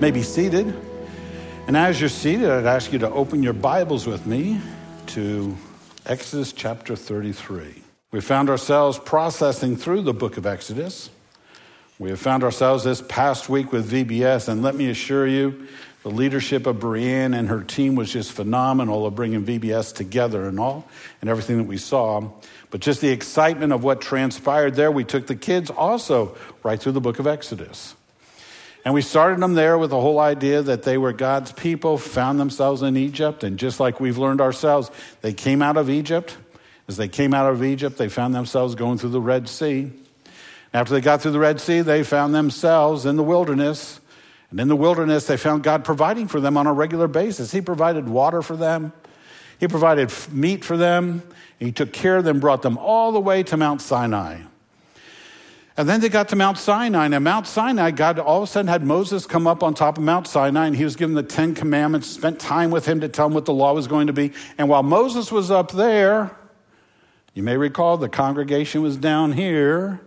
may be seated. And as you're seated, I'd ask you to open your Bibles with me to Exodus chapter 33. We found ourselves processing through the book of Exodus. We have found ourselves this past week with VBS, and let me assure you, the leadership of Brienne and her team was just phenomenal of bringing VBS together and all, and everything that we saw. But just the excitement of what transpired there, we took the kids also right through the book of Exodus. And we started them there with the whole idea that they were God's people, found themselves in Egypt, and just like we've learned ourselves, they came out of Egypt. As they came out of Egypt, they found themselves going through the Red Sea. After they got through the Red Sea, they found themselves in the wilderness. And in the wilderness, they found God providing for them on a regular basis. He provided water for them, He provided meat for them, He took care of them, brought them all the way to Mount Sinai. And then they got to Mount Sinai. And Mount Sinai, God all of a sudden had Moses come up on top of Mount Sinai and he was given the Ten Commandments, spent time with him to tell him what the law was going to be. And while Moses was up there, you may recall the congregation was down here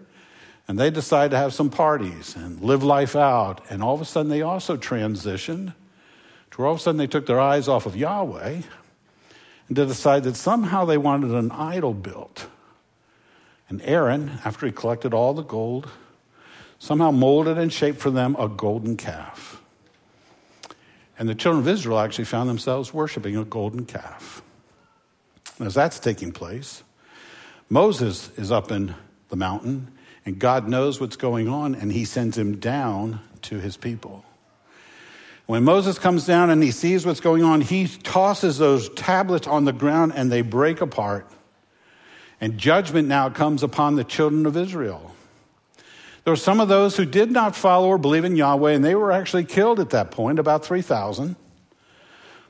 and they decided to have some parties and live life out. And all of a sudden they also transitioned to where all of a sudden they took their eyes off of Yahweh and to decide that somehow they wanted an idol built. And Aaron, after he collected all the gold, somehow molded and shaped for them a golden calf. And the children of Israel actually found themselves worshiping a golden calf. As that's taking place, Moses is up in the mountain, and God knows what's going on, and he sends him down to his people. When Moses comes down and he sees what's going on, he tosses those tablets on the ground and they break apart. And judgment now comes upon the children of Israel. There were some of those who did not follow or believe in Yahweh, and they were actually killed at that point, about 3,000.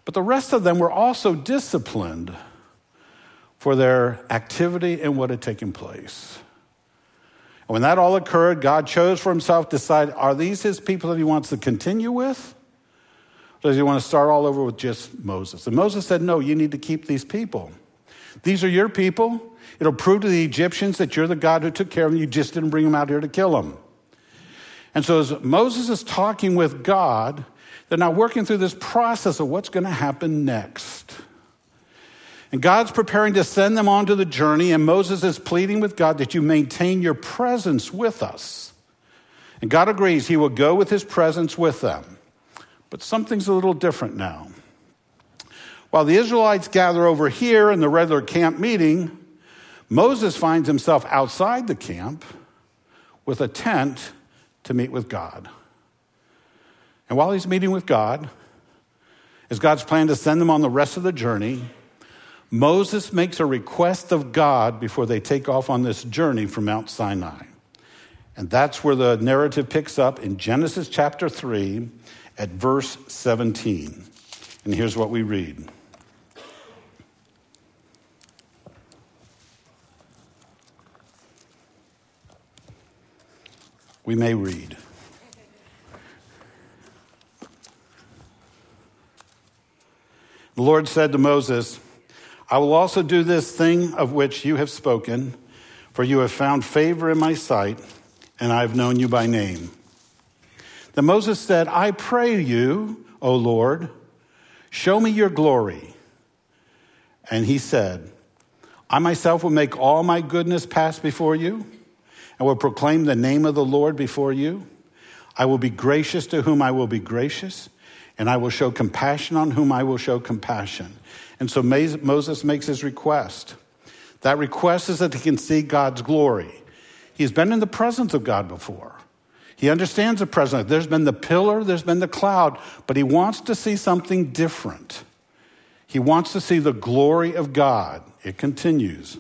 But the rest of them were also disciplined for their activity and what had taken place. And when that all occurred, God chose for himself to decide are these his people that he wants to continue with? Or does he want to start all over with just Moses? And Moses said, No, you need to keep these people. These are your people. It'll prove to the Egyptians that you're the God who took care of them. You just didn't bring them out here to kill them. And so, as Moses is talking with God, they're now working through this process of what's going to happen next. And God's preparing to send them onto the journey, and Moses is pleading with God that you maintain your presence with us. And God agrees he will go with his presence with them. But something's a little different now. While the Israelites gather over here in the regular camp meeting, Moses finds himself outside the camp with a tent to meet with God. And while he's meeting with God, as God's plan to send them on the rest of the journey, Moses makes a request of God before they take off on this journey from Mount Sinai. And that's where the narrative picks up in Genesis chapter 3 at verse 17. And here's what we read. We may read. The Lord said to Moses, I will also do this thing of which you have spoken, for you have found favor in my sight, and I have known you by name. Then Moses said, I pray you, O Lord, show me your glory. And he said, I myself will make all my goodness pass before you I will proclaim the name of the Lord before you. I will be gracious to whom I will be gracious, and I will show compassion on whom I will show compassion. And so Moses makes his request. That request is that he can see God's glory. He's been in the presence of God before. He understands the presence. There's been the pillar, there's been the cloud, but he wants to see something different. He wants to see the glory of God. It continues.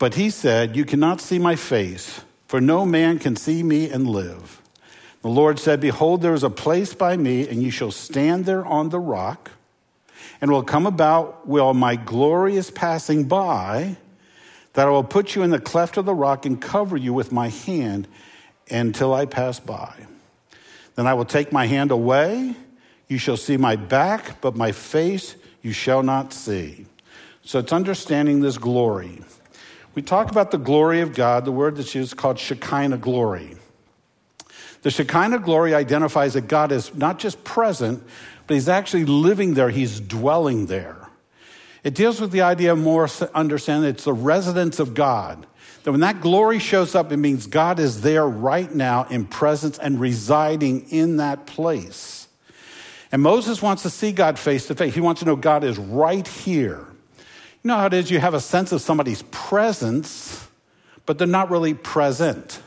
But he said, You cannot see my face, for no man can see me and live. The Lord said, Behold, there is a place by me, and you shall stand there on the rock. And will come about while my glory is passing by, that I will put you in the cleft of the rock and cover you with my hand until I pass by. Then I will take my hand away. You shall see my back, but my face you shall not see. So it's understanding this glory. We talk about the glory of God. The word that's used called Shekinah glory. The Shekinah glory identifies that God is not just present, but he's actually living there, he's dwelling there. It deals with the idea of more understanding it's the residence of God. That when that glory shows up, it means God is there right now in presence and residing in that place. And Moses wants to see God face to face. He wants to know God is right here. You know how it is? You have a sense of somebody's presence, but they're not really present.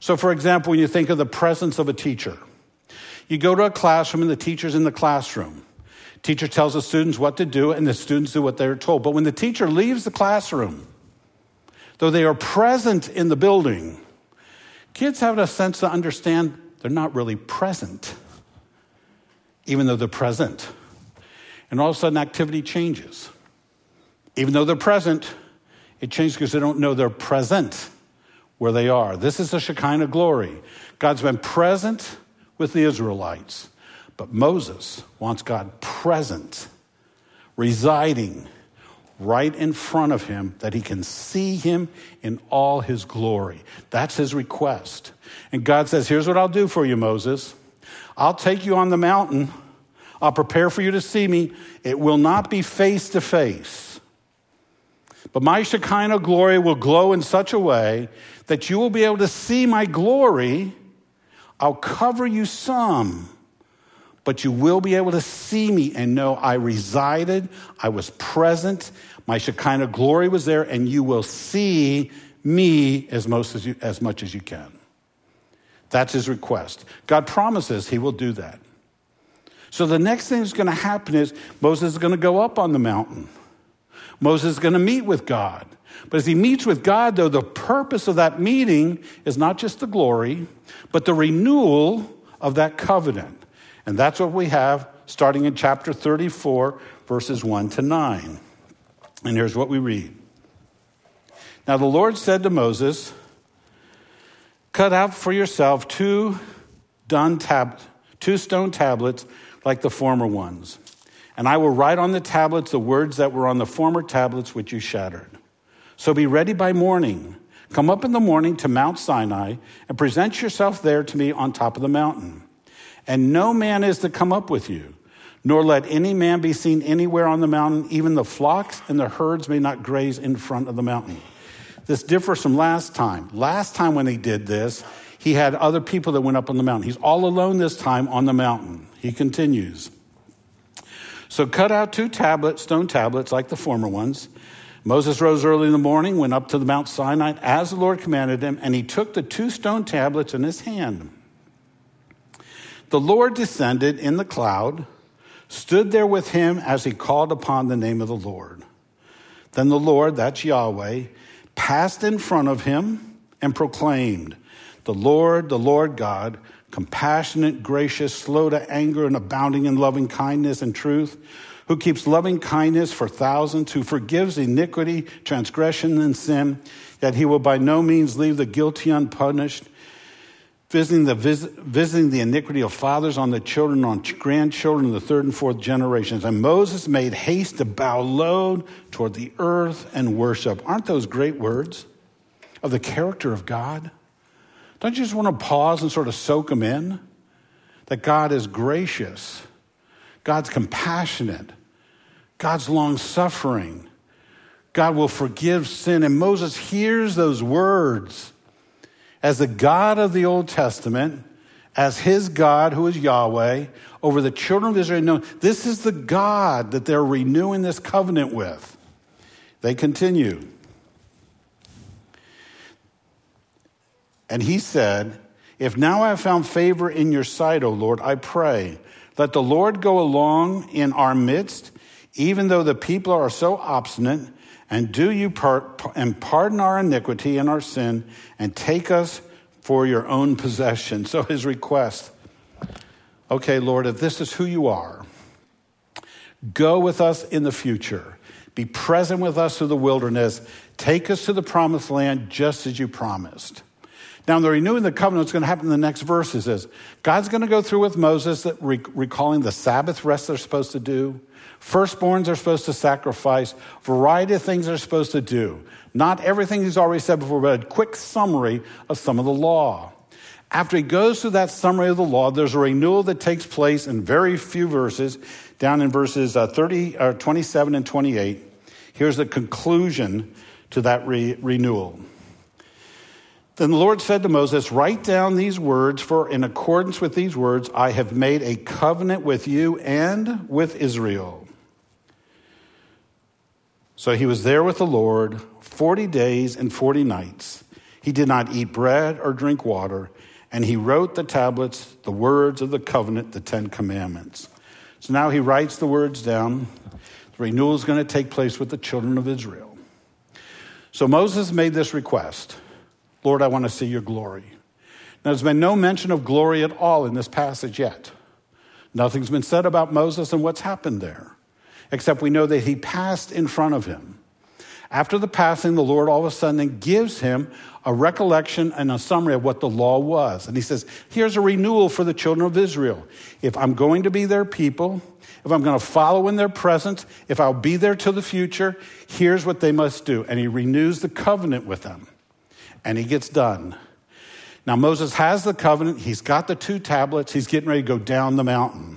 So, for example, when you think of the presence of a teacher, you go to a classroom and the teacher's in the classroom. Teacher tells the students what to do, and the students do what they're told. But when the teacher leaves the classroom, though they are present in the building, kids have a sense to understand they're not really present, even though they're present. And all of a sudden, activity changes. Even though they're present, it changes because they don't know they're present where they are. This is the Shekinah glory. God's been present with the Israelites. But Moses wants God present, residing right in front of him, that he can see him in all his glory. That's his request. And God says, Here's what I'll do for you, Moses. I'll take you on the mountain. I'll prepare for you to see me. It will not be face to face. But my Shekinah glory will glow in such a way that you will be able to see my glory. I'll cover you some but you will be able to see me and know I resided, I was present, my Shekinah glory was there, and you will see me as, most as, you, as much as you can. That's his request. God promises he will do that. So the next thing that's going to happen is Moses is going to go up on the mountain. Moses is going to meet with God. But as he meets with God, though, the purpose of that meeting is not just the glory, but the renewal of that covenant. And that's what we have starting in chapter 34, verses 1 to 9. And here's what we read Now the Lord said to Moses, Cut out for yourself two, done tab- two stone tablets like the former ones. And I will write on the tablets the words that were on the former tablets which you shattered. So be ready by morning. Come up in the morning to Mount Sinai and present yourself there to me on top of the mountain. And no man is to come up with you, nor let any man be seen anywhere on the mountain. Even the flocks and the herds may not graze in front of the mountain. This differs from last time. Last time when he did this, he had other people that went up on the mountain. He's all alone this time on the mountain. He continues. So cut out two tablets, stone tablets like the former ones. Moses rose early in the morning, went up to the Mount Sinai as the Lord commanded him, and he took the two stone tablets in his hand. The Lord descended in the cloud, stood there with him as he called upon the name of the Lord. Then the Lord, that's Yahweh, passed in front of him and proclaimed, The Lord, the Lord God, compassionate, gracious, slow to anger, and abounding in loving kindness and truth, who keeps loving kindness for thousands, who forgives iniquity, transgression, and sin, that he will by no means leave the guilty unpunished visiting the, visiting the iniquity of fathers on the children, on grandchildren, the third and fourth generations. And Moses made haste to bow low toward the earth and worship. Aren't those great words of the character of God? Don't you just want to pause and sort of soak them in? That God is gracious, God's compassionate, God's long suffering, God will forgive sin. And Moses hears those words as the God of the Old Testament, as his God, who is Yahweh, over the children of Israel. No, this is the God that they're renewing this covenant with. They continue. And he said, If now I have found favor in your sight, O Lord, I pray, let the Lord go along in our midst, even though the people are so obstinate and do you part, and pardon our iniquity and our sin and take us for your own possession. So his request, okay, Lord, if this is who you are, go with us in the future. Be present with us through the wilderness. Take us to the promised land just as you promised. Now, the renewing the covenant, what's going to happen in the next verses is God's going to go through with Moses, that recalling the Sabbath rest they're supposed to do, Firstborns are supposed to sacrifice. Variety of things they're supposed to do. Not everything he's already said before, but a quick summary of some of the law. After he goes through that summary of the law, there's a renewal that takes place in very few verses, down in verses uh, 30, or uh, 27 and 28. Here's the conclusion to that re- renewal. Then the Lord said to Moses, Write down these words, for in accordance with these words, I have made a covenant with you and with Israel. So he was there with the Lord 40 days and 40 nights. He did not eat bread or drink water, and he wrote the tablets, the words of the covenant, the Ten Commandments. So now he writes the words down. The renewal is going to take place with the children of Israel. So Moses made this request Lord, I want to see your glory. Now, there's been no mention of glory at all in this passage yet. Nothing's been said about Moses and what's happened there except we know that he passed in front of him. After the passing, the Lord all of a sudden gives him a recollection and a summary of what the law was. And he says, Here's a renewal for the children of Israel. If I'm going to be their people, if I'm going to follow in their presence, if I'll be there to the future, here's what they must do. And he renews the covenant with them. And he gets done. Now, Moses has the covenant, he's got the two tablets, he's getting ready to go down the mountain.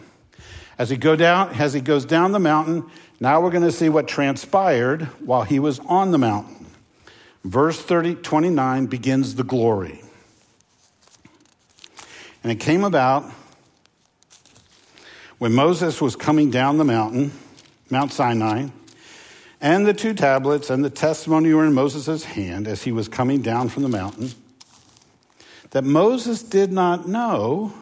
As he, go down, as he goes down the mountain, now we're going to see what transpired while he was on the mountain. Verse 30, 29 begins the glory. And it came about when Moses was coming down the mountain, Mount Sinai, and the two tablets and the testimony were in Moses' hand as he was coming down from the mountain, that Moses did not know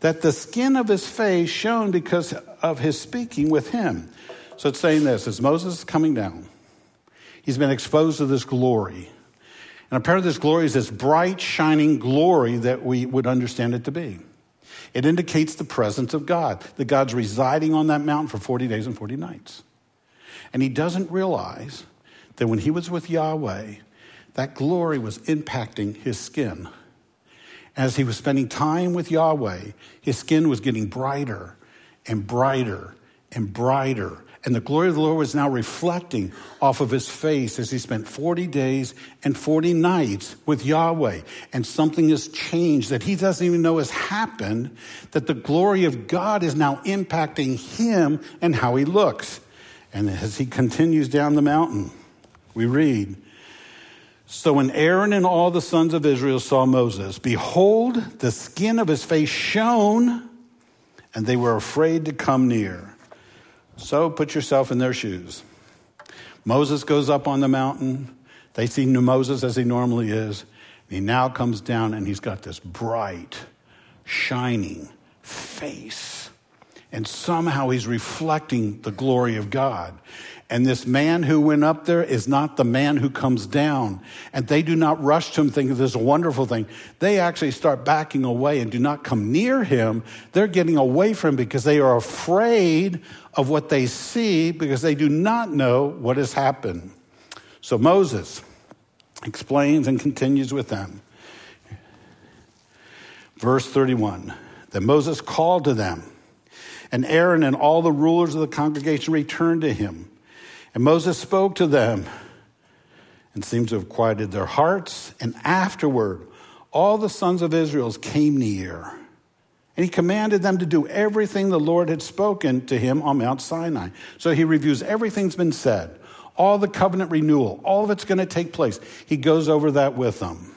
that the skin of his face shone because of his speaking with him. So it's saying this as Moses is coming down, he's been exposed to this glory. And a part of this glory is this bright, shining glory that we would understand it to be. It indicates the presence of God, that God's residing on that mountain for 40 days and 40 nights. And he doesn't realize that when he was with Yahweh, that glory was impacting his skin as he was spending time with Yahweh, his skin was getting brighter and brighter and brighter. And the glory of the Lord was now reflecting off of his face as he spent 40 days and 40 nights with Yahweh. And something has changed that he doesn't even know has happened, that the glory of God is now impacting him and how he looks. And as he continues down the mountain, we read, so when Aaron and all the sons of Israel saw Moses, behold, the skin of his face shone, and they were afraid to come near. So put yourself in their shoes. Moses goes up on the mountain. They see Moses as he normally is. He now comes down and he's got this bright, shining face. And somehow he's reflecting the glory of God. And this man who went up there is not the man who comes down. And they do not rush to him thinking this is a wonderful thing. They actually start backing away and do not come near him. They're getting away from him because they are afraid of what they see because they do not know what has happened. So Moses explains and continues with them. Verse 31 Then Moses called to them, and Aaron and all the rulers of the congregation returned to him. And Moses spoke to them and seems to have quieted their hearts. And afterward, all the sons of Israel came near. And he commanded them to do everything the Lord had spoken to him on Mount Sinai. So he reviews everything's been said, all the covenant renewal, all of it's going to take place. He goes over that with them.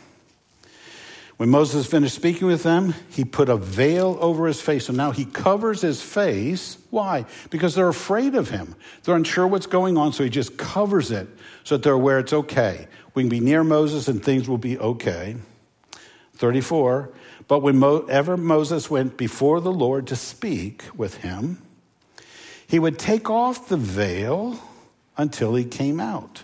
When Moses finished speaking with them, he put a veil over his face. So now he covers his face. Why? Because they're afraid of him. They're unsure what's going on, so he just covers it so that they're aware it's okay. We can be near Moses and things will be okay. 34. But whenever Moses went before the Lord to speak with him, he would take off the veil until he came out.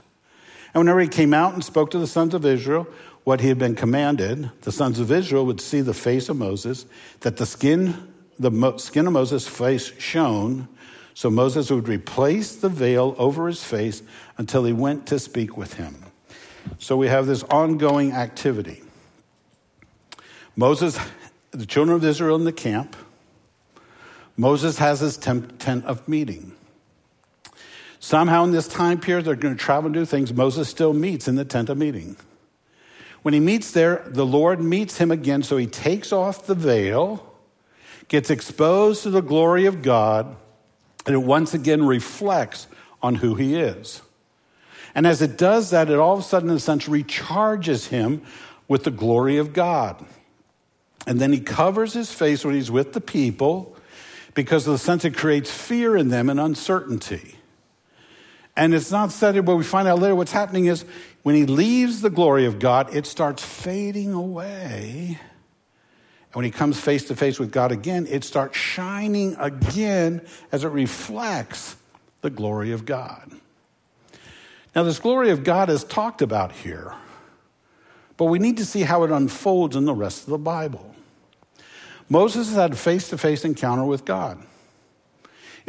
And whenever he came out and spoke to the sons of Israel, what he had been commanded, the sons of Israel would see the face of Moses, that the skin, the skin of Moses' face shone. So Moses would replace the veil over his face until he went to speak with him. So we have this ongoing activity. Moses, the children of Israel in the camp, Moses has his tent of meeting. Somehow in this time period, they're going to travel and do things. Moses still meets in the tent of meeting. When he meets there, the Lord meets him again, so he takes off the veil, gets exposed to the glory of God, and it once again reflects on who he is. And as it does that, it all of a sudden, in a sense, recharges him with the glory of God. And then he covers his face when he's with the people because of the sense it creates fear in them and uncertainty. And it's not said but we find out later what's happening is when he leaves the glory of God, it starts fading away. And when he comes face to face with God again, it starts shining again as it reflects the glory of God. Now, this glory of God is talked about here, but we need to see how it unfolds in the rest of the Bible. Moses had a face to face encounter with God.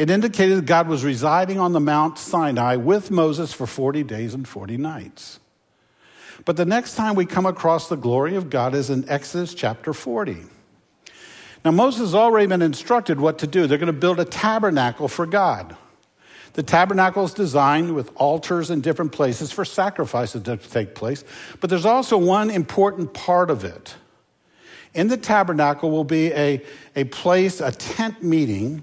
It indicated God was residing on the Mount Sinai with Moses for 40 days and 40 nights. But the next time we come across the glory of God is in Exodus chapter 40. Now, Moses has already been instructed what to do. They're going to build a tabernacle for God. The tabernacle is designed with altars in different places for sacrifices to take place, but there's also one important part of it. In the tabernacle will be a, a place, a tent meeting,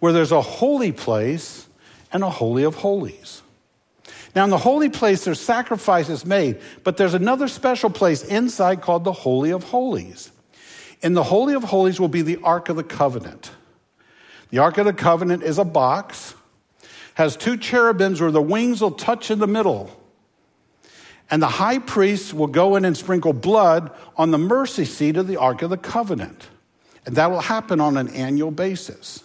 where there's a holy place and a holy of holies. Now, in the holy place, there's sacrifices made, but there's another special place inside called the Holy of Holies. In the Holy of Holies will be the Ark of the Covenant. The Ark of the Covenant is a box has two cherubims where the wings will touch in the middle. And the high priest will go in and sprinkle blood on the mercy seat of the Ark of the Covenant. And that will happen on an annual basis.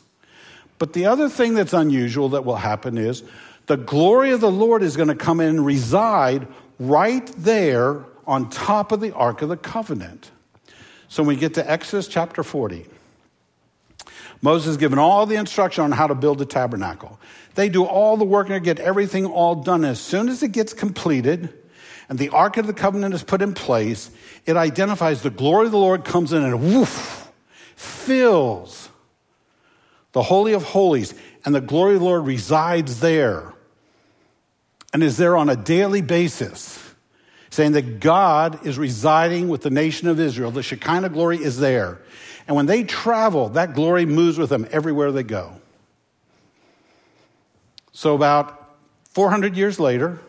But the other thing that's unusual that will happen is the glory of the Lord is going to come in and reside right there on top of the Ark of the Covenant. So when we get to Exodus chapter 40, Moses is given all the instruction on how to build the tabernacle. They do all the work and get everything all done. As soon as it gets completed and the Ark of the Covenant is put in place, it identifies the glory of the Lord comes in and woof, fills the Holy of Holies, and the glory of the Lord resides there and is there on a daily basis, saying that God is residing with the nation of Israel. The Shekinah glory is there. And when they travel, that glory moves with them everywhere they go. So, about 400 years later,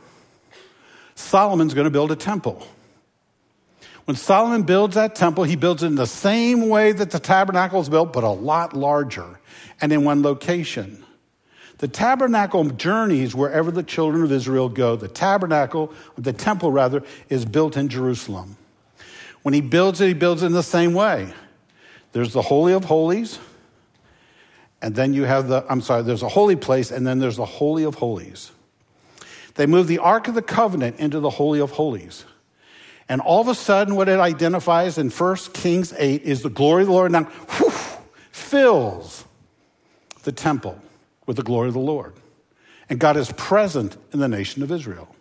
Solomon's going to build a temple. When Solomon builds that temple, he builds it in the same way that the tabernacle is built, but a lot larger and in one location. The tabernacle journeys wherever the children of Israel go. The tabernacle, the temple rather, is built in Jerusalem. When he builds it, he builds it in the same way. There's the Holy of Holies, and then you have the, I'm sorry, there's a holy place, and then there's the Holy of Holies. They move the Ark of the Covenant into the Holy of Holies. And all of a sudden, what it identifies in 1 Kings 8 is the glory of the Lord now whew, fills the temple with the glory of the Lord. And God is present in the nation of Israel.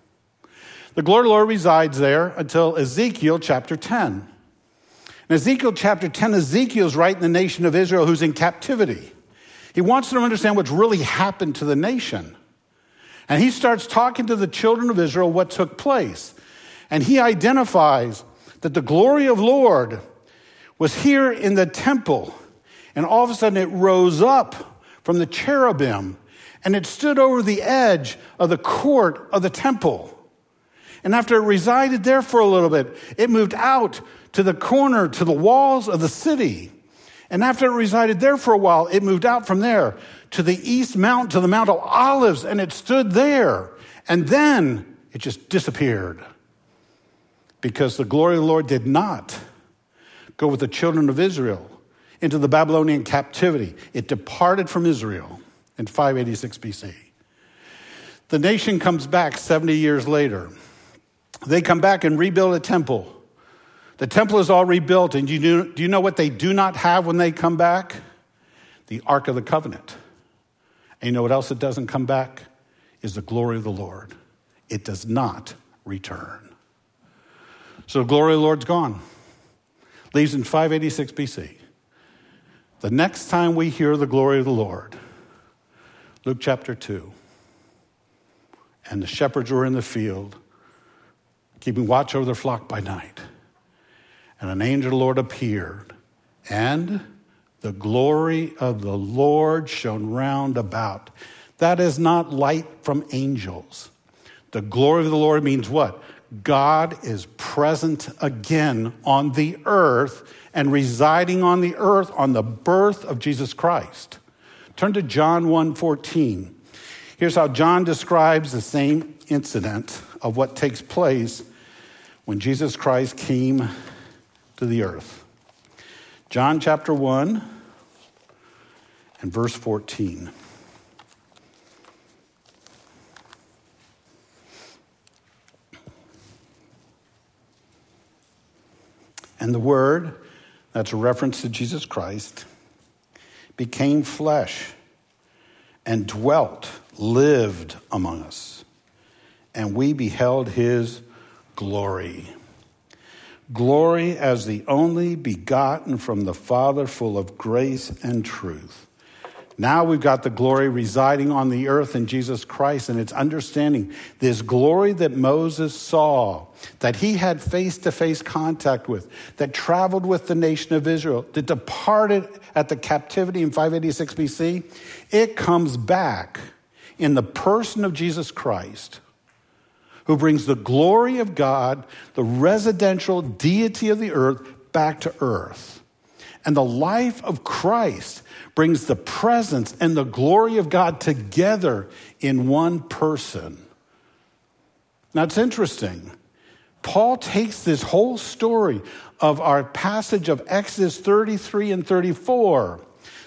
The glory of the Lord resides there until Ezekiel chapter 10. In Ezekiel chapter 10, Ezekiel's right in the nation of Israel who's in captivity. He wants them to understand what's really happened to the nation. And he starts talking to the children of Israel what took place. And he identifies that the glory of Lord was here in the temple. And all of a sudden it rose up from the cherubim and it stood over the edge of the court of the temple. And after it resided there for a little bit, it moved out to the corner, to the walls of the city. And after it resided there for a while, it moved out from there to the east mount, to the Mount of Olives, and it stood there. And then it just disappeared because the glory of the Lord did not go with the children of Israel into the Babylonian captivity. It departed from Israel in 586 BC. The nation comes back 70 years later. They come back and rebuild a temple. The temple is all rebuilt, and you do, do you know what they do not have when they come back? The Ark of the Covenant. And you know what else it doesn't come back? Is the glory of the Lord. It does not return. So the glory of the Lord's gone. Leaves in 586 BC. The next time we hear the glory of the Lord, Luke chapter 2, and the shepherds were in the field, keeping watch over their flock by night. and an angel of the Lord appeared, and the glory of the Lord shone round about. That is not light from angels. The glory of the Lord means what? God is present again on the earth and residing on the earth on the birth of Jesus Christ. Turn to John 1:14. Here's how John describes the same incident of what takes place when Jesus Christ came to the earth. John chapter 1 and verse 14. And the Word, that's a reference to Jesus Christ, became flesh and dwelt, lived among us. And we beheld his glory glory as the only begotten from the Father, full of grace and truth. Now we've got the glory residing on the earth in Jesus Christ, and it's understanding this glory that Moses saw, that he had face to face contact with, that traveled with the nation of Israel, that departed at the captivity in 586 BC. It comes back in the person of Jesus Christ who brings the glory of God, the residential deity of the earth, back to earth. And the life of Christ brings the presence and the glory of God together in one person. Now it's interesting. Paul takes this whole story of our passage of Exodus 33 and 34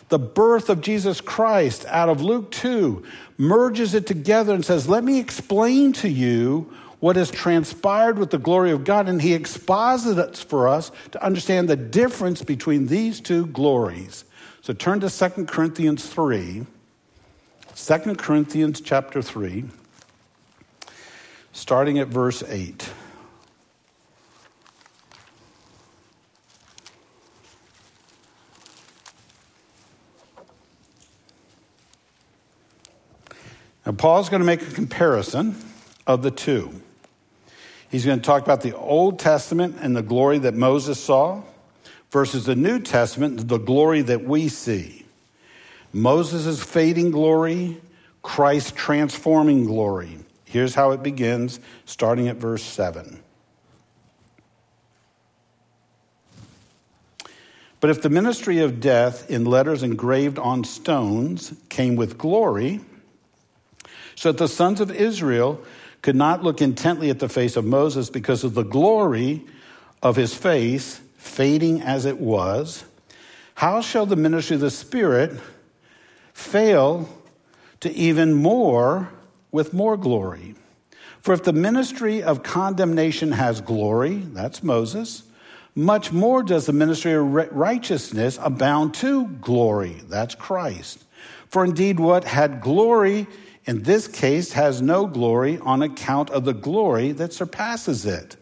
the birth of Jesus Christ out of Luke 2, merges it together and says, Let me explain to you what has transpired with the glory of God. And he exposits for us to understand the difference between these two glories. So turn to 2 Corinthians 3. 2 Corinthians chapter 3, starting at verse 8. Now, Paul's going to make a comparison of the two. He's going to talk about the Old Testament and the glory that Moses saw versus the New Testament, the glory that we see. Moses' fading glory, Christ's transforming glory. Here's how it begins, starting at verse 7. But if the ministry of death in letters engraved on stones came with glory, so that the sons of Israel could not look intently at the face of Moses because of the glory of his face, fading as it was, how shall the ministry of the Spirit fail to even more with more glory? For if the ministry of condemnation has glory, that's Moses, much more does the ministry of righteousness abound to glory, that's Christ. For indeed, what had glory in this case has no glory on account of the glory that surpasses it.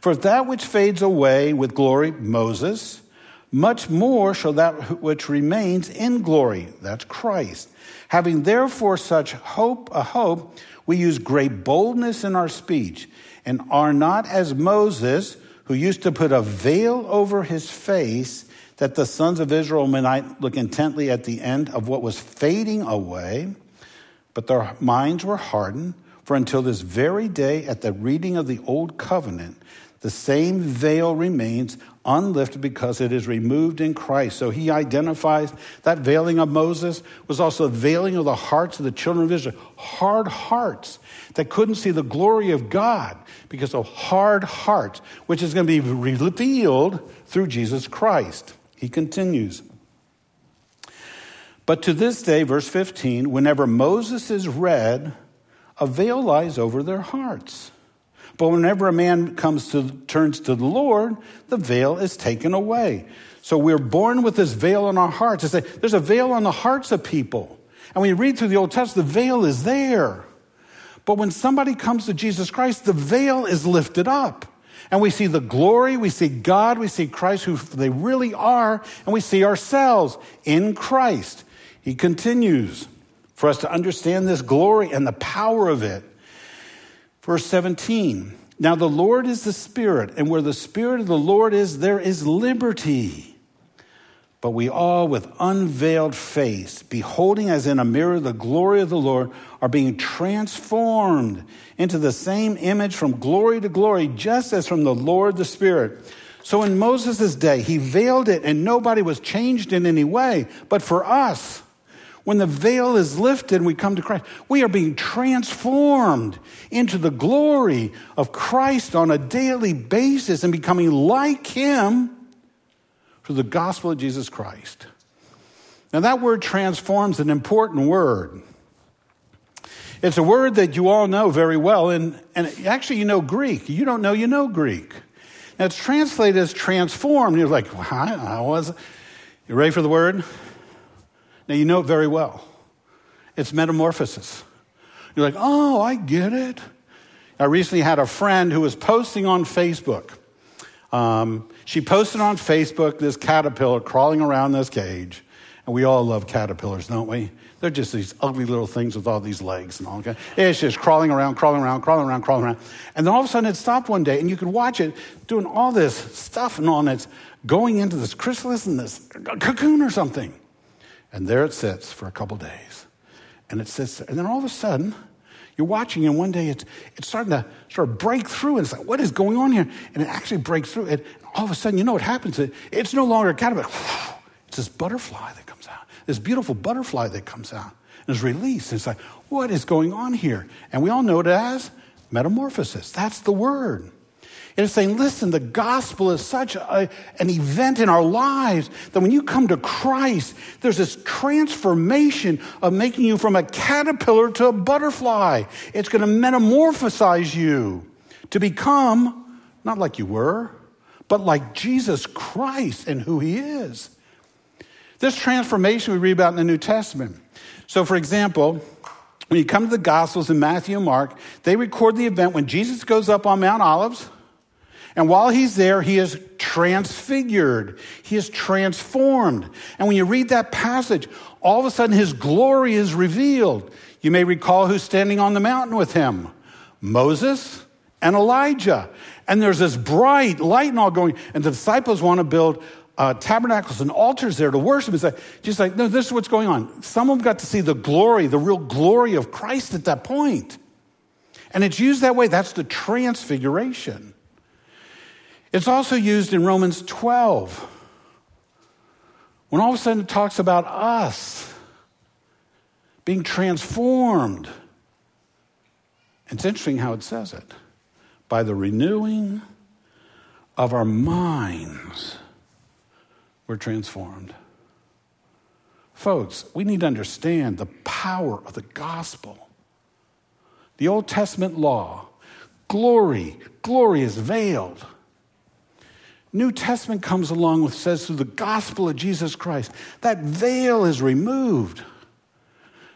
For that which fades away with glory, Moses, much more shall that which remains in glory, that's Christ. Having therefore such hope, a hope, we use great boldness in our speech and are not as Moses, who used to put a veil over his face that the sons of Israel might look intently at the end of what was fading away but their minds were hardened, for until this very day, at the reading of the Old Covenant, the same veil remains unlifted because it is removed in Christ. So he identifies that veiling of Moses was also the veiling of the hearts of the children of Israel. Hard hearts that couldn't see the glory of God because of hard hearts, which is going to be revealed through Jesus Christ. He continues. But to this day, verse 15, whenever Moses is read, a veil lies over their hearts. But whenever a man comes to turns to the Lord, the veil is taken away. So we're born with this veil on our hearts. It's like there's a veil on the hearts of people. And when you read through the Old Testament, the veil is there. But when somebody comes to Jesus Christ, the veil is lifted up. And we see the glory, we see God, we see Christ, who they really are, and we see ourselves in Christ. He continues for us to understand this glory and the power of it. Verse 17 Now, the Lord is the Spirit, and where the Spirit of the Lord is, there is liberty. But we all, with unveiled face, beholding as in a mirror the glory of the Lord, are being transformed into the same image from glory to glory, just as from the Lord the Spirit. So in Moses' day, he veiled it and nobody was changed in any way. But for us, when the veil is lifted and we come to Christ, we are being transformed into the glory of Christ on a daily basis and becoming like Him through the gospel of Jesus Christ. Now, that word transforms an important word. It's a word that you all know very well, and, and actually, you know Greek. You don't know, you know Greek. Now, it's translated as transformed. You're like, well, I was. You ready for the word? Now, you know it very well. It's metamorphosis. You're like, oh, I get it. I recently had a friend who was posting on Facebook. Um, she posted on Facebook this caterpillar crawling around this cage. And we all love caterpillars, don't we? They're just these ugly little things with all these legs and all. Okay? It's just crawling around, crawling around, crawling around, crawling around. And then all of a sudden it stopped one day, and you could watch it doing all this stuff and all, and it's going into this chrysalis and this cocoon or something. And there it sits for a couple days. And it sits there. And then all of a sudden, you're watching, and one day it's, it's starting to sort of break through. And it's like, what is going on here? And it actually breaks through. And all of a sudden, you know what happens? it's no longer a caterpillar. It's this butterfly that comes out, this beautiful butterfly that comes out and is released. And it's like, what is going on here? And we all know it as metamorphosis. That's the word. It is saying, listen, the gospel is such a, an event in our lives that when you come to Christ, there's this transformation of making you from a caterpillar to a butterfly. It's going to metamorphosize you to become not like you were, but like Jesus Christ and who he is. This transformation we read about in the New Testament. So, for example, when you come to the Gospels in Matthew and Mark, they record the event when Jesus goes up on Mount Olives and while he's there, he is transfigured. He is transformed. And when you read that passage, all of a sudden his glory is revealed. You may recall who's standing on the mountain with him Moses and Elijah. And there's this bright light and all going, and the disciples want to build uh, tabernacles and altars there to worship. It's like, just like, no, this is what's going on. Some of them got to see the glory, the real glory of Christ at that point. And it's used that way. That's the transfiguration. It's also used in Romans 12 when all of a sudden it talks about us being transformed. It's interesting how it says it by the renewing of our minds, we're transformed. Folks, we need to understand the power of the gospel. The Old Testament law, glory, glory is veiled. New Testament comes along with says through the gospel of Jesus Christ, that veil is removed.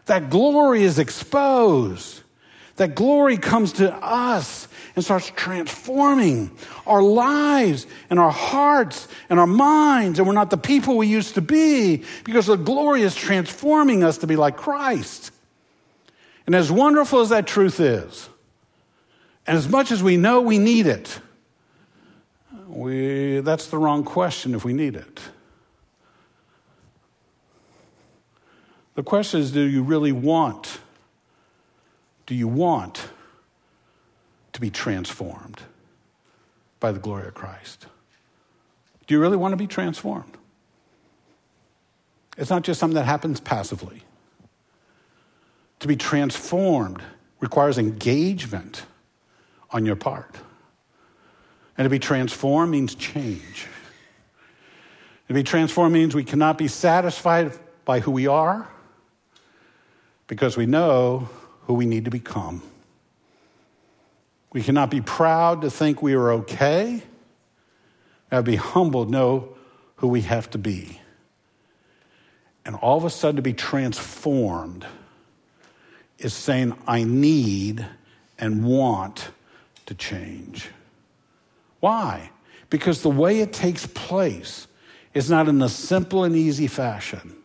That glory is exposed. That glory comes to us and starts transforming our lives and our hearts and our minds. And we're not the people we used to be because the glory is transforming us to be like Christ. And as wonderful as that truth is, and as much as we know we need it, we, that's the wrong question if we need it. The question is do you really want? Do you want to be transformed by the glory of Christ? Do you really want to be transformed? It's not just something that happens passively. To be transformed requires engagement on your part. And to be transformed means change. To be transformed means we cannot be satisfied by who we are because we know who we need to become. We cannot be proud to think we are okay. And be humbled know who we have to be. And all of a sudden, to be transformed is saying, I need and want to change. Why? Because the way it takes place is not in a simple and easy fashion.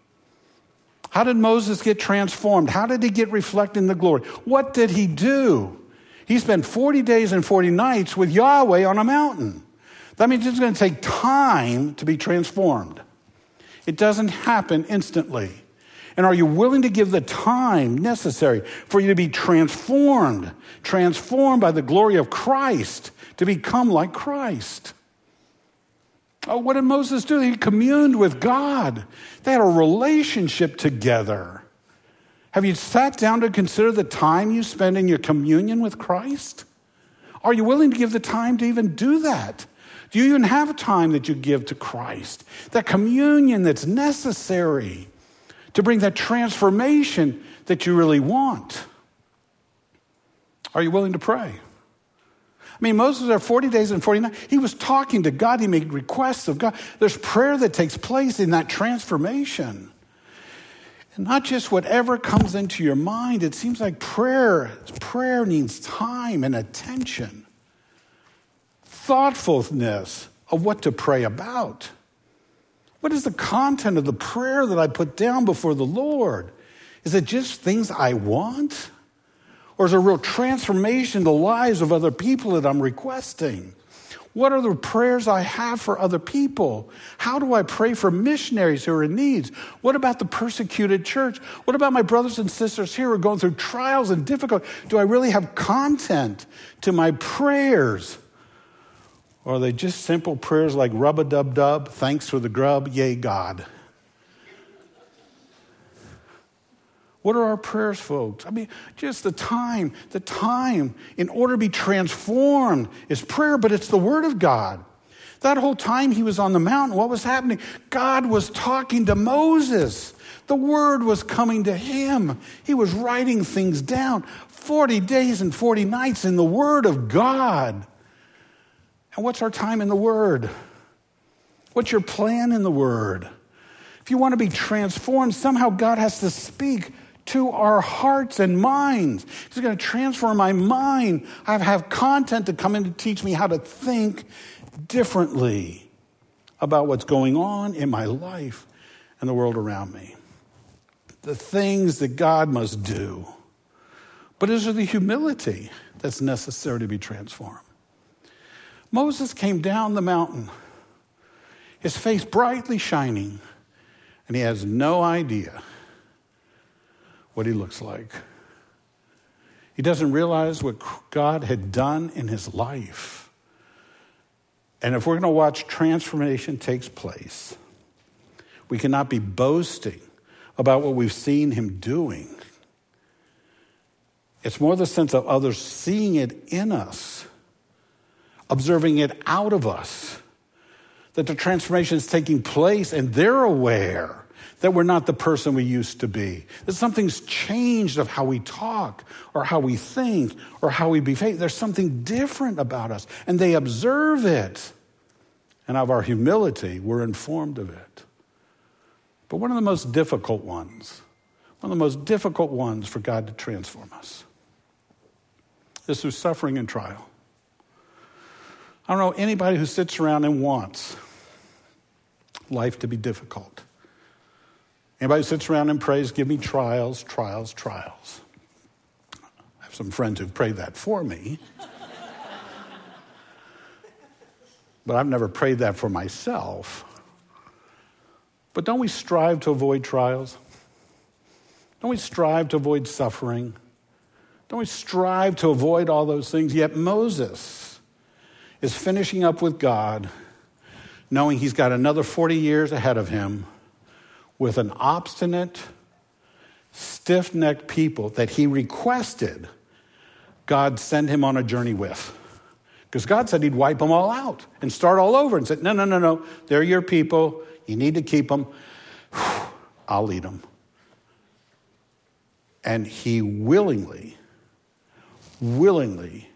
How did Moses get transformed? How did he get reflected in the glory? What did he do? He spent 40 days and 40 nights with Yahweh on a mountain. That means it's going to take time to be transformed. It doesn't happen instantly. And are you willing to give the time necessary for you to be transformed, transformed by the glory of Christ, to become like Christ? Oh, what did Moses do? He communed with God. They had a relationship together. Have you sat down to consider the time you spend in your communion with Christ? Are you willing to give the time to even do that? Do you even have time that you give to Christ? That communion that's necessary to bring that transformation that you really want? Are you willing to pray? I mean, Moses there 40 days and 40 nights. He was talking to God. He made requests of God. There's prayer that takes place in that transformation. And not just whatever comes into your mind. It seems like prayer, prayer needs time and attention, thoughtfulness of what to pray about. What is the content of the prayer that I put down before the Lord? Is it just things I want? Or is there a real transformation in the lives of other people that I'm requesting? What are the prayers I have for other people? How do I pray for missionaries who are in needs? What about the persecuted church? What about my brothers and sisters here who are going through trials and difficulty? Do I really have content to my prayers? Or are they just simple prayers like rub a dub dub, thanks for the grub, yay, God? What are our prayers, folks? I mean, just the time, the time in order to be transformed is prayer, but it's the Word of God. That whole time he was on the mountain, what was happening? God was talking to Moses. The Word was coming to him. He was writing things down 40 days and 40 nights in the Word of God. And what's our time in the Word? What's your plan in the Word? If you want to be transformed, somehow God has to speak to our hearts and minds. He's going to transform my mind. I have content to come in to teach me how to think differently about what's going on in my life and the world around me. The things that God must do. But is there the humility that's necessary to be transformed? Moses came down the mountain, his face brightly shining, and he has no idea what he looks like. He doesn't realize what God had done in his life. And if we're going to watch transformation takes place, we cannot be boasting about what we've seen him doing. It's more the sense of others seeing it in us observing it out of us, that the transformation is taking place and they're aware that we're not the person we used to be, that something's changed of how we talk or how we think or how we behave. There's something different about us, and they observe it. And of our humility, we're informed of it. But one of the most difficult ones, one of the most difficult ones for God to transform us, is through suffering and trial. I don't know anybody who sits around and wants life to be difficult. Anybody who sits around and prays, give me trials, trials, trials. I have some friends who've prayed that for me. but I've never prayed that for myself. But don't we strive to avoid trials? Don't we strive to avoid suffering? Don't we strive to avoid all those things? Yet Moses, is finishing up with God, knowing he's got another 40 years ahead of him with an obstinate, stiff necked people that he requested God send him on a journey with. Because God said he'd wipe them all out and start all over and said, No, no, no, no. They're your people. You need to keep them. I'll lead them. And he willingly, willingly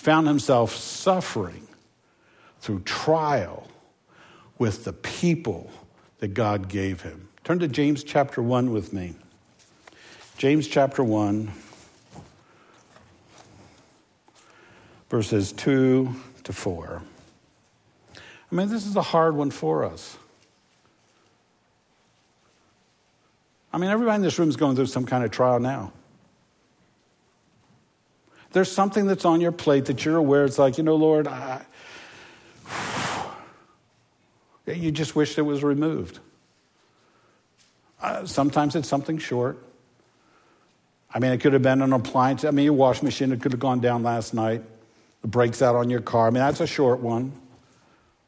found himself suffering through trial with the people that God gave him. Turn to James chapter 1 with me. James chapter 1, verses 2 to 4. I mean, this is a hard one for us. I mean, everybody in this room is going through some kind of trial now. There's something that's on your plate that you're aware it's like, you know, Lord, I, you just wish it was removed. Uh, sometimes it's something short. I mean, it could have been an appliance. I mean, your washing machine, it could have gone down last night. The brakes out on your car. I mean, that's a short one,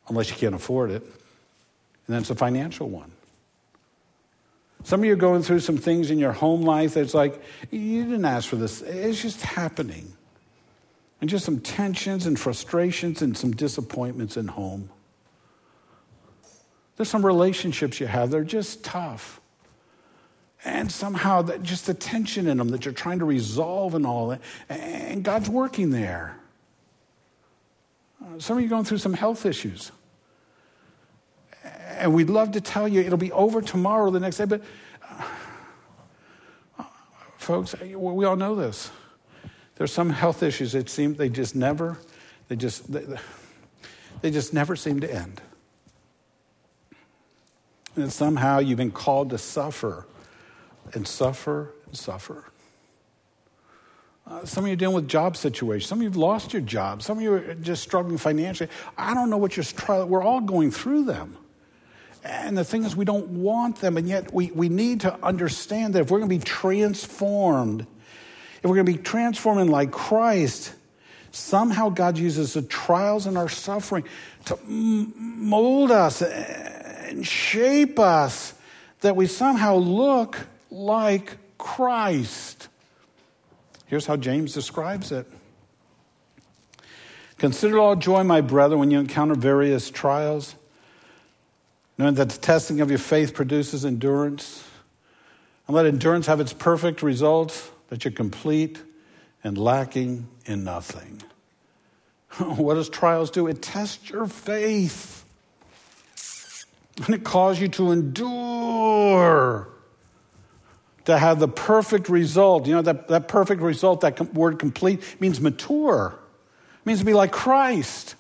unless you can't afford it. And then it's a financial one. Some of you are going through some things in your home life that's like, you didn't ask for this. It's just happening. And just some tensions and frustrations and some disappointments in home. There's some relationships you have, they're just tough. And somehow, that, just the tension in them that you're trying to resolve and all that. And God's working there. Uh, some of you are going through some health issues. And we'd love to tell you it'll be over tomorrow, the next day, but uh, folks, we all know this. There's some health issues that seem they just never, they just, they, they just never seem to end. And somehow you've been called to suffer and suffer and suffer. Uh, some of you are dealing with job situations. Some of you have lost your job. Some of you are just struggling financially. I don't know what you're struggling. We're all going through them. And the thing is, we don't want them, and yet we, we need to understand that if we're going to be transformed, if we're going to be transforming like Christ, somehow God uses the trials and our suffering to mold us and shape us that we somehow look like Christ. Here's how James describes it. Consider all joy, my brother, when you encounter various trials knowing that the testing of your faith produces endurance. And let endurance have its perfect result, that you're complete and lacking in nothing. what does trials do? It tests your faith. And it calls you to endure, to have the perfect result. You know, that, that perfect result, that word complete, means mature. It means to be like Christ.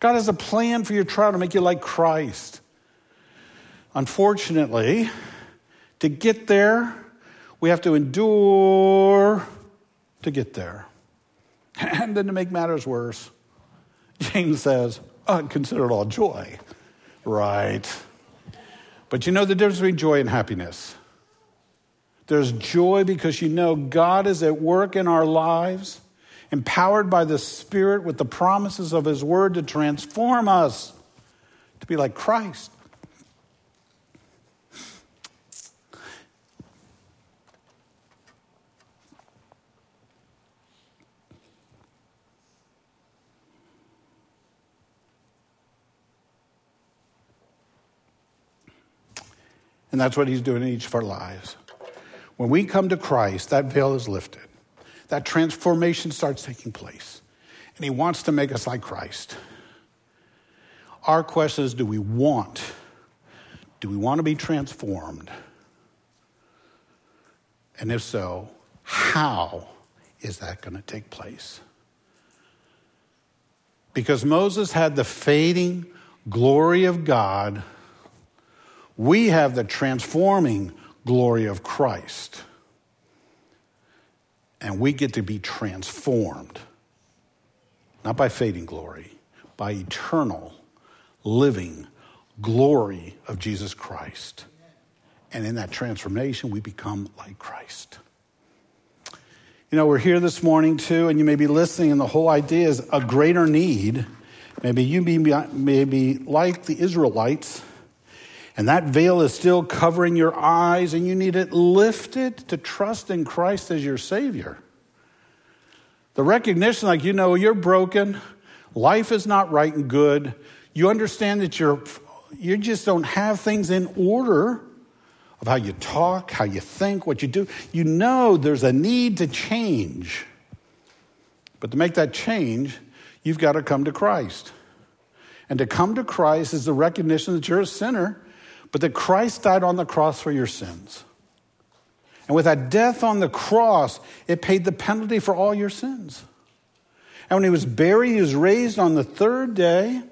God has a plan for your trial to make you like Christ. Unfortunately, to get there, we have to endure to get there. And then to make matters worse, James says, oh, consider it all joy. Right. But you know the difference between joy and happiness. There's joy because you know God is at work in our lives, empowered by the Spirit with the promises of His Word to transform us to be like Christ. And that's what he's doing in each of our lives. When we come to Christ, that veil is lifted. That transformation starts taking place. And he wants to make us like Christ. Our question is do we want? Do we want to be transformed? And if so, how is that going to take place? Because Moses had the fading glory of God we have the transforming glory of Christ. And we get to be transformed, not by fading glory, by eternal, living glory of Jesus Christ. And in that transformation, we become like Christ. You know, we're here this morning too, and you may be listening, and the whole idea is a greater need. Maybe you may be, like the Israelites and that veil is still covering your eyes, and you need it lifted to trust in Christ as your Savior. The recognition, like, you know, you're broken, life is not right and good. You understand that you're, you just don't have things in order of how you talk, how you think, what you do. You know there's a need to change. But to make that change, you've got to come to Christ. And to come to Christ is the recognition that you're a sinner but that Christ died on the cross for your sins. And with that death on the cross, it paid the penalty for all your sins. And when he was buried, he was raised on the third day,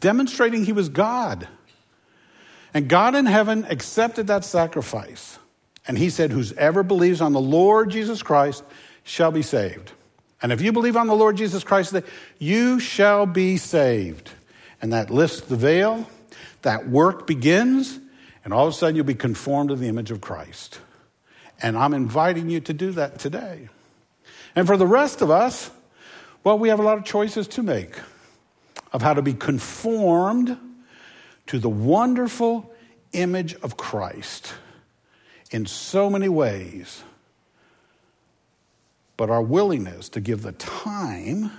demonstrating he was God. And God in heaven accepted that sacrifice. And he said, Whoever believes on the Lord Jesus Christ shall be saved. And if you believe on the Lord Jesus Christ, you shall be saved. And that lifts the veil, that work begins, and all of a sudden you'll be conformed to the image of Christ. And I'm inviting you to do that today. And for the rest of us, well, we have a lot of choices to make of how to be conformed to the wonderful image of Christ in so many ways. But our willingness to give the time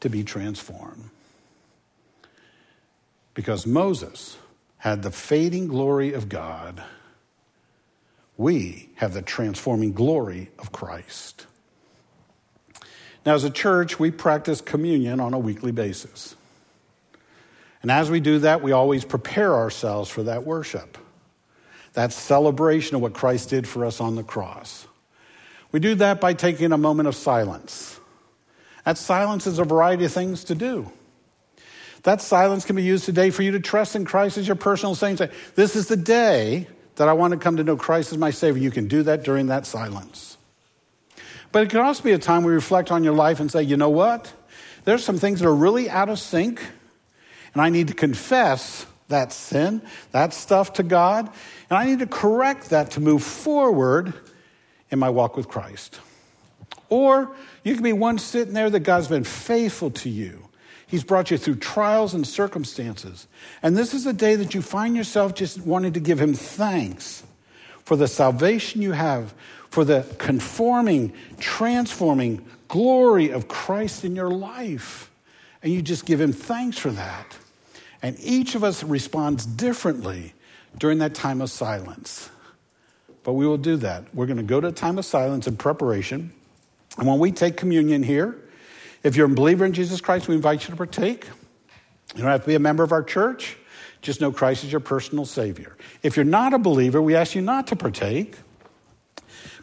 to be transformed. Because Moses had the fading glory of God, we have the transforming glory of Christ. Now, as a church, we practice communion on a weekly basis. And as we do that, we always prepare ourselves for that worship, that celebration of what Christ did for us on the cross. We do that by taking a moment of silence. That silence is a variety of things to do. That silence can be used today for you to trust in Christ as your personal Savior. This is the day that I want to come to know Christ as my Savior. You can do that during that silence. But it can also be a time you reflect on your life and say, you know what? There's some things that are really out of sync, and I need to confess that sin, that stuff to God, and I need to correct that to move forward in my walk with Christ. Or you can be one sitting there that God's been faithful to you. He's brought you through trials and circumstances. And this is a day that you find yourself just wanting to give Him thanks for the salvation you have, for the conforming, transforming glory of Christ in your life. And you just give him thanks for that. And each of us responds differently during that time of silence. But we will do that. We're going to go to a time of silence in preparation. And when we take communion here, if you're a believer in Jesus Christ, we invite you to partake. You don't have to be a member of our church. Just know Christ is your personal Savior. If you're not a believer, we ask you not to partake.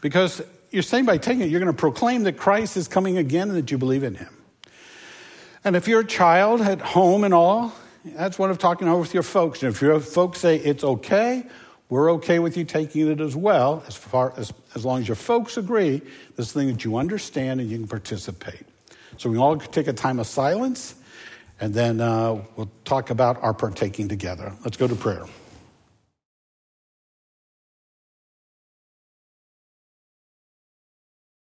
Because you're saying by taking it, you're going to proclaim that Christ is coming again and that you believe in him. And if you're a child at home and all, that's one of talking over with your folks. And if your folks say it's okay, we're okay with you taking it as well, as far as as long as your folks agree, this thing that you understand and you can participate. So we all take a time of silence, and then uh, we'll talk about our partaking together. Let's go to prayer.